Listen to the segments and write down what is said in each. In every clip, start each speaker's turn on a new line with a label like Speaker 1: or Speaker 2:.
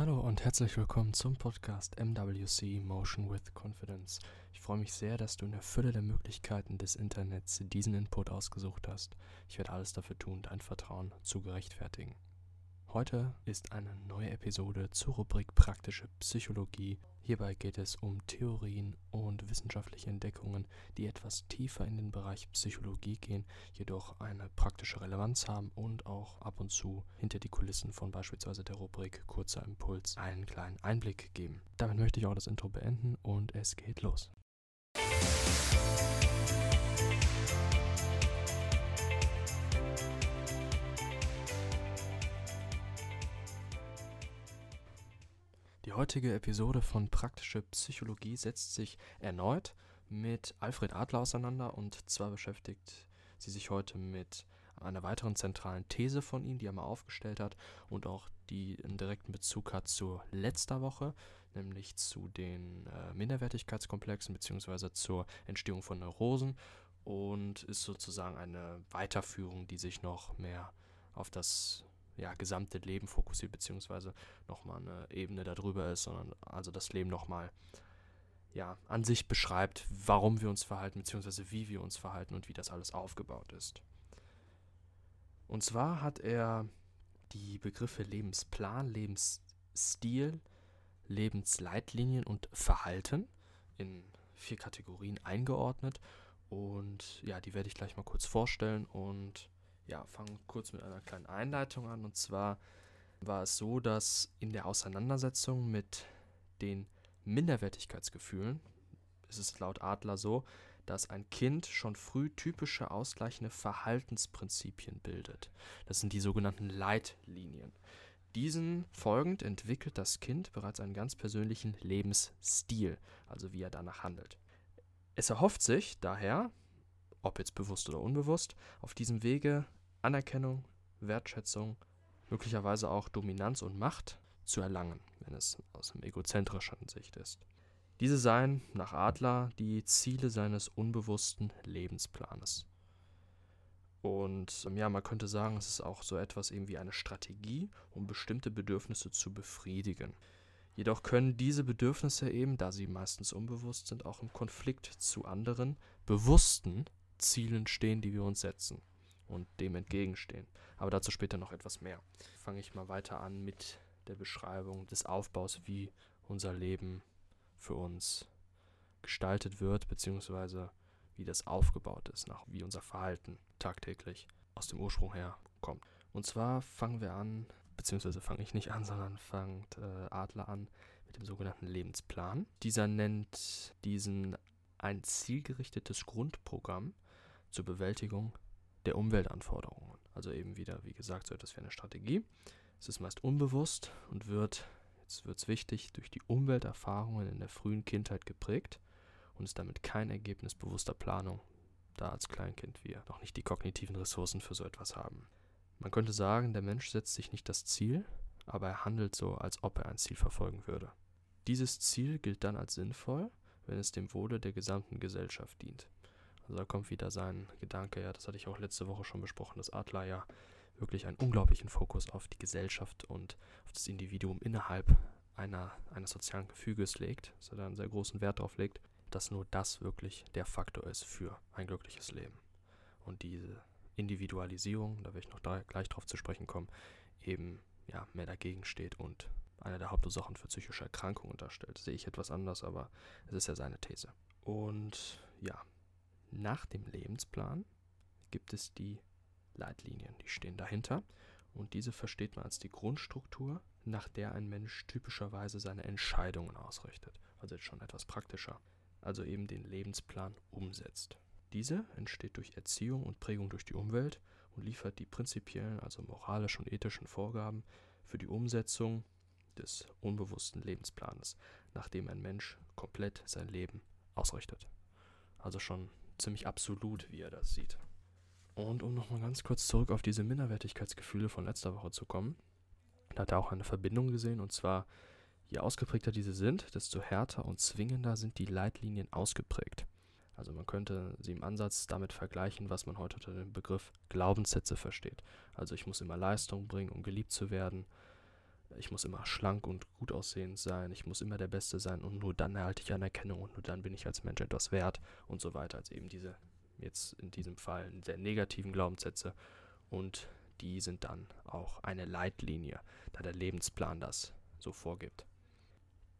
Speaker 1: Hallo und herzlich willkommen zum Podcast MWC Motion with Confidence. Ich freue mich sehr, dass du in der Fülle der Möglichkeiten des Internets diesen Input ausgesucht hast. Ich werde alles dafür tun, dein Vertrauen zu gerechtfertigen. Heute ist eine neue Episode zur Rubrik Praktische Psychologie. Hierbei geht es um Theorien und wissenschaftliche Entdeckungen, die etwas tiefer in den Bereich Psychologie gehen, jedoch eine praktische Relevanz haben und auch ab und zu hinter die Kulissen von beispielsweise der Rubrik Kurzer Impuls einen kleinen Einblick geben. Damit möchte ich auch das Intro beenden und es geht los. Die heutige Episode von Praktische Psychologie setzt sich erneut mit Alfred Adler auseinander und zwar beschäftigt sie sich heute mit einer weiteren zentralen These von ihm, die er mal aufgestellt hat und auch die einen direkten Bezug hat zur letzter Woche, nämlich zu den äh, Minderwertigkeitskomplexen bzw. zur Entstehung von Neurosen und ist sozusagen eine Weiterführung, die sich noch mehr auf das ja, gesamte Leben fokussiert, beziehungsweise nochmal eine Ebene darüber ist, sondern also das Leben nochmal ja, an sich beschreibt, warum wir uns verhalten, beziehungsweise wie wir uns verhalten und wie das alles aufgebaut ist. Und zwar hat er die Begriffe Lebensplan, Lebensstil, Lebensleitlinien und Verhalten in vier Kategorien eingeordnet. Und ja, die werde ich gleich mal kurz vorstellen und ja, fange kurz mit einer kleinen Einleitung an. Und zwar war es so, dass in der Auseinandersetzung mit den Minderwertigkeitsgefühlen ist es laut Adler so, dass ein Kind schon früh typische ausgleichende Verhaltensprinzipien bildet. Das sind die sogenannten Leitlinien. Diesen folgend entwickelt das Kind bereits einen ganz persönlichen Lebensstil, also wie er danach handelt. Es erhofft sich daher, ob jetzt bewusst oder unbewusst, auf diesem Wege Anerkennung, Wertschätzung, möglicherweise auch Dominanz und Macht zu erlangen, wenn es aus einem egozentrischen Sicht ist. Diese seien nach Adler die Ziele seines unbewussten Lebensplanes. Und ja, man könnte sagen, es ist auch so etwas eben wie eine Strategie, um bestimmte Bedürfnisse zu befriedigen. Jedoch können diese Bedürfnisse eben, da sie meistens unbewusst sind, auch im Konflikt zu anderen bewussten Zielen stehen, die wir uns setzen und dem entgegenstehen. Aber dazu später noch etwas mehr. Fange ich mal weiter an mit der Beschreibung des Aufbaus, wie unser Leben für uns gestaltet wird, beziehungsweise wie das aufgebaut ist, nach wie unser Verhalten tagtäglich aus dem Ursprung her kommt. Und zwar fangen wir an, beziehungsweise fange ich nicht an, sondern fängt äh, Adler an mit dem sogenannten Lebensplan. Dieser nennt diesen ein zielgerichtetes Grundprogramm zur Bewältigung der Umweltanforderungen. Also eben wieder, wie gesagt, so etwas wie eine Strategie. Es ist meist unbewusst und wird, jetzt wird es wichtig, durch die Umwelterfahrungen in der frühen Kindheit geprägt und ist damit kein Ergebnis bewusster Planung, da als Kleinkind wir noch nicht die kognitiven Ressourcen für so etwas haben. Man könnte sagen, der Mensch setzt sich nicht das Ziel, aber er handelt so, als ob er ein Ziel verfolgen würde. Dieses Ziel gilt dann als sinnvoll, wenn es dem Wohle der gesamten Gesellschaft dient. Also da kommt wieder sein Gedanke, ja, das hatte ich auch letzte Woche schon besprochen, dass Adler ja wirklich einen unglaublichen Fokus auf die Gesellschaft und auf das Individuum innerhalb einer, eines sozialen Gefüges legt, dass er da einen sehr großen Wert darauf legt, dass nur das wirklich der Faktor ist für ein glückliches Leben. Und diese Individualisierung, da werde ich noch da, gleich drauf zu sprechen kommen, eben ja, mehr dagegen steht und eine der Hauptursachen für psychische Erkrankungen darstellt. Sehe ich etwas anders, aber es ist ja seine These. Und ja, nach dem Lebensplan gibt es die Leitlinien, die stehen dahinter. Und diese versteht man als die Grundstruktur, nach der ein Mensch typischerweise seine Entscheidungen ausrichtet. Also jetzt schon etwas praktischer. Also eben den Lebensplan umsetzt. Diese entsteht durch Erziehung und Prägung durch die Umwelt und liefert die prinzipiellen, also moralischen und ethischen Vorgaben für die Umsetzung des unbewussten Lebensplanes, nach dem ein Mensch komplett sein Leben ausrichtet. Also schon ziemlich absolut, wie er das sieht. Und um nochmal ganz kurz zurück auf diese Minderwertigkeitsgefühle von letzter Woche zu kommen, da hat er auch eine Verbindung gesehen und zwar, je ausgeprägter diese sind, desto härter und zwingender sind die Leitlinien ausgeprägt. Also man könnte sie im Ansatz damit vergleichen, was man heute unter dem Begriff Glaubenssätze versteht. Also ich muss immer Leistung bringen, um geliebt zu werden. Ich muss immer schlank und gut aussehend sein, ich muss immer der Beste sein und nur dann erhalte ich Anerkennung und nur dann bin ich als Mensch etwas wert und so weiter. Also eben diese, jetzt in diesem Fall, sehr negativen Glaubenssätze und die sind dann auch eine Leitlinie, da der Lebensplan das so vorgibt.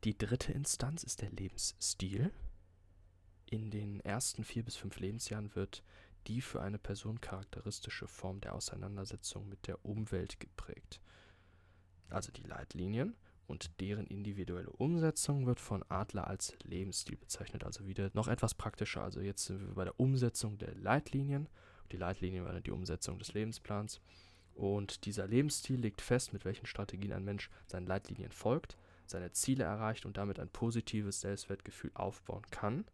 Speaker 1: Die dritte Instanz ist der Lebensstil. In den ersten vier bis fünf Lebensjahren wird die für eine Person charakteristische Form der Auseinandersetzung mit der Umwelt geprägt. Also die Leitlinien und deren individuelle Umsetzung wird von Adler als Lebensstil bezeichnet. Also wieder noch etwas praktischer. Also jetzt sind wir bei der Umsetzung der Leitlinien. Die Leitlinien waren die Umsetzung des Lebensplans. Und dieser Lebensstil legt fest, mit welchen Strategien ein Mensch seinen Leitlinien folgt, seine Ziele erreicht und damit ein positives Selbstwertgefühl aufbauen kann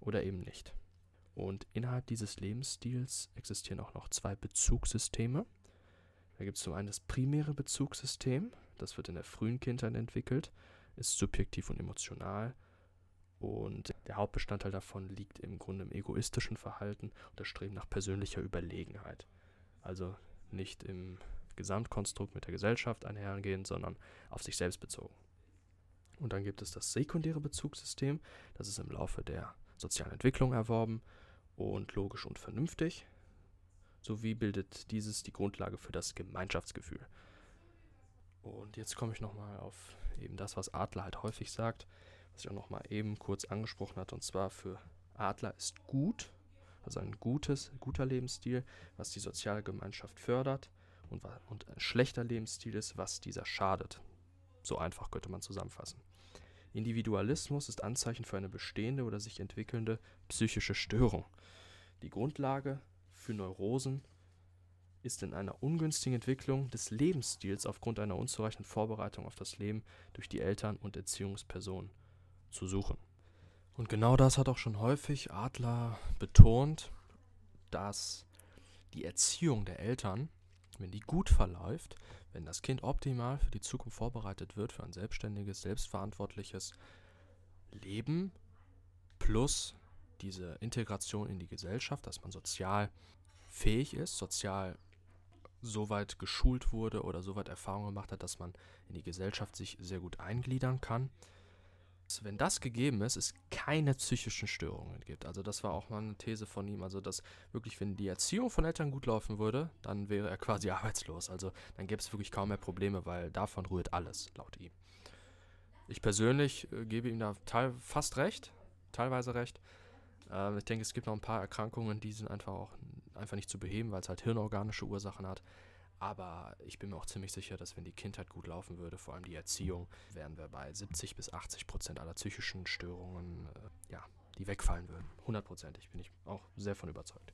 Speaker 1: oder eben nicht. Und innerhalb dieses Lebensstils existieren auch noch zwei Bezugssysteme. Da gibt es zum einen das primäre Bezugssystem, das wird in der frühen Kindheit entwickelt, ist subjektiv und emotional. Und der Hauptbestandteil davon liegt im Grunde im egoistischen Verhalten und das Streben nach persönlicher Überlegenheit. Also nicht im Gesamtkonstrukt mit der Gesellschaft einhergehend, sondern auf sich selbst bezogen. Und dann gibt es das sekundäre Bezugssystem, das ist im Laufe der sozialen Entwicklung erworben und logisch und vernünftig. Sowie bildet dieses die Grundlage für das Gemeinschaftsgefühl. Und jetzt komme ich nochmal auf eben das, was Adler halt häufig sagt, was ich auch nochmal eben kurz angesprochen hatte, und zwar für Adler ist gut, also ein gutes, guter Lebensstil, was die soziale Gemeinschaft fördert und, und ein schlechter Lebensstil ist, was dieser schadet. So einfach könnte man zusammenfassen. Individualismus ist Anzeichen für eine bestehende oder sich entwickelnde psychische Störung. Die Grundlage für Neurosen ist in einer ungünstigen Entwicklung des Lebensstils aufgrund einer unzureichenden Vorbereitung auf das Leben durch die Eltern und Erziehungspersonen zu suchen. Und genau das hat auch schon häufig Adler betont, dass die Erziehung der Eltern, wenn die gut verläuft, wenn das Kind optimal für die Zukunft vorbereitet wird, für ein selbstständiges, selbstverantwortliches Leben, plus diese Integration in die Gesellschaft, dass man sozial fähig ist, sozial so weit geschult wurde oder so weit Erfahrung gemacht hat, dass man in die Gesellschaft sich sehr gut eingliedern kann, wenn das gegeben ist, es keine psychischen Störungen gibt. Also das war auch mal eine These von ihm. Also dass wirklich, wenn die Erziehung von Eltern gut laufen würde, dann wäre er quasi arbeitslos. Also dann gäbe es wirklich kaum mehr Probleme, weil davon rührt alles, laut ihm. Ich persönlich äh, gebe ihm da fast recht, teilweise recht. Äh, ich denke, es gibt noch ein paar Erkrankungen, die sind einfach auch einfach nicht zu beheben, weil es halt hirnorganische Ursachen hat. Aber ich bin mir auch ziemlich sicher, dass wenn die Kindheit gut laufen würde, vor allem die Erziehung, wären wir bei 70 bis 80 Prozent aller psychischen Störungen, äh, ja, die wegfallen würden. Hundertprozentig bin ich auch sehr von überzeugt.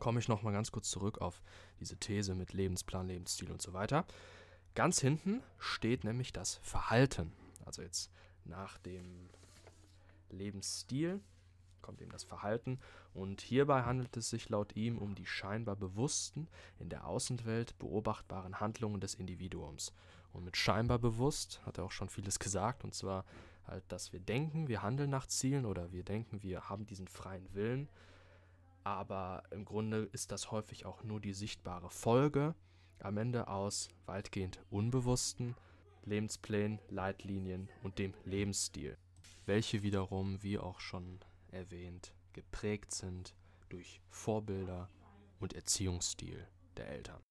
Speaker 1: Komme ich nochmal ganz kurz zurück auf diese These mit Lebensplan, Lebensstil und so weiter. Ganz hinten steht nämlich das Verhalten. Also jetzt nach dem Lebensstil kommt eben das Verhalten und hierbei handelt es sich laut ihm um die scheinbar bewussten, in der Außenwelt beobachtbaren Handlungen des Individuums. Und mit scheinbar bewusst hat er auch schon vieles gesagt, und zwar halt, dass wir denken, wir handeln nach Zielen oder wir denken, wir haben diesen freien Willen, aber im Grunde ist das häufig auch nur die sichtbare Folge am Ende aus weitgehend unbewussten Lebensplänen, Leitlinien und dem Lebensstil, welche wiederum, wie auch schon erwähnt, geprägt sind durch Vorbilder und Erziehungsstil der Eltern.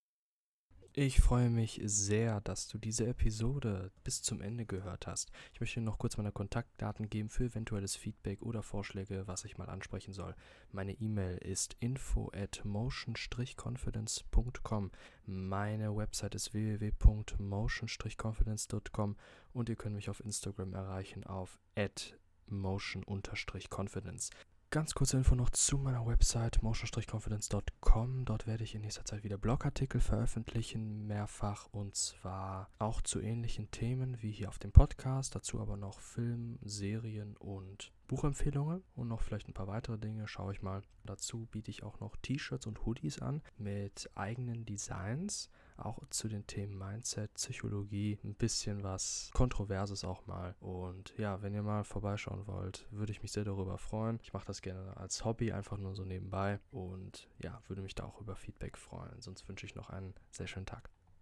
Speaker 1: Ich freue mich sehr, dass du diese Episode bis zum Ende gehört hast. Ich möchte dir noch kurz meine Kontaktdaten geben für eventuelles Feedback oder Vorschläge, was ich mal ansprechen soll. Meine E-Mail ist info at motion-confidence.com. Meine Website ist www.motion-confidence.com und ihr könnt mich auf Instagram erreichen auf at motion-confidence. Ganz kurze Info noch zu meiner Website motion-confidence.com. Dort werde ich in nächster Zeit wieder Blogartikel veröffentlichen, mehrfach und zwar auch zu ähnlichen Themen wie hier auf dem Podcast. Dazu aber noch Film, Serien und Buchempfehlungen und noch vielleicht ein paar weitere Dinge. Schaue ich mal. Dazu biete ich auch noch T-Shirts und Hoodies an mit eigenen Designs auch zu den Themen Mindset, Psychologie, ein bisschen was Kontroverses auch mal. Und ja, wenn ihr mal vorbeischauen wollt, würde ich mich sehr darüber freuen. Ich mache das gerne als Hobby, einfach nur so nebenbei. Und ja, würde mich da auch über Feedback freuen. Sonst wünsche ich noch einen sehr schönen Tag.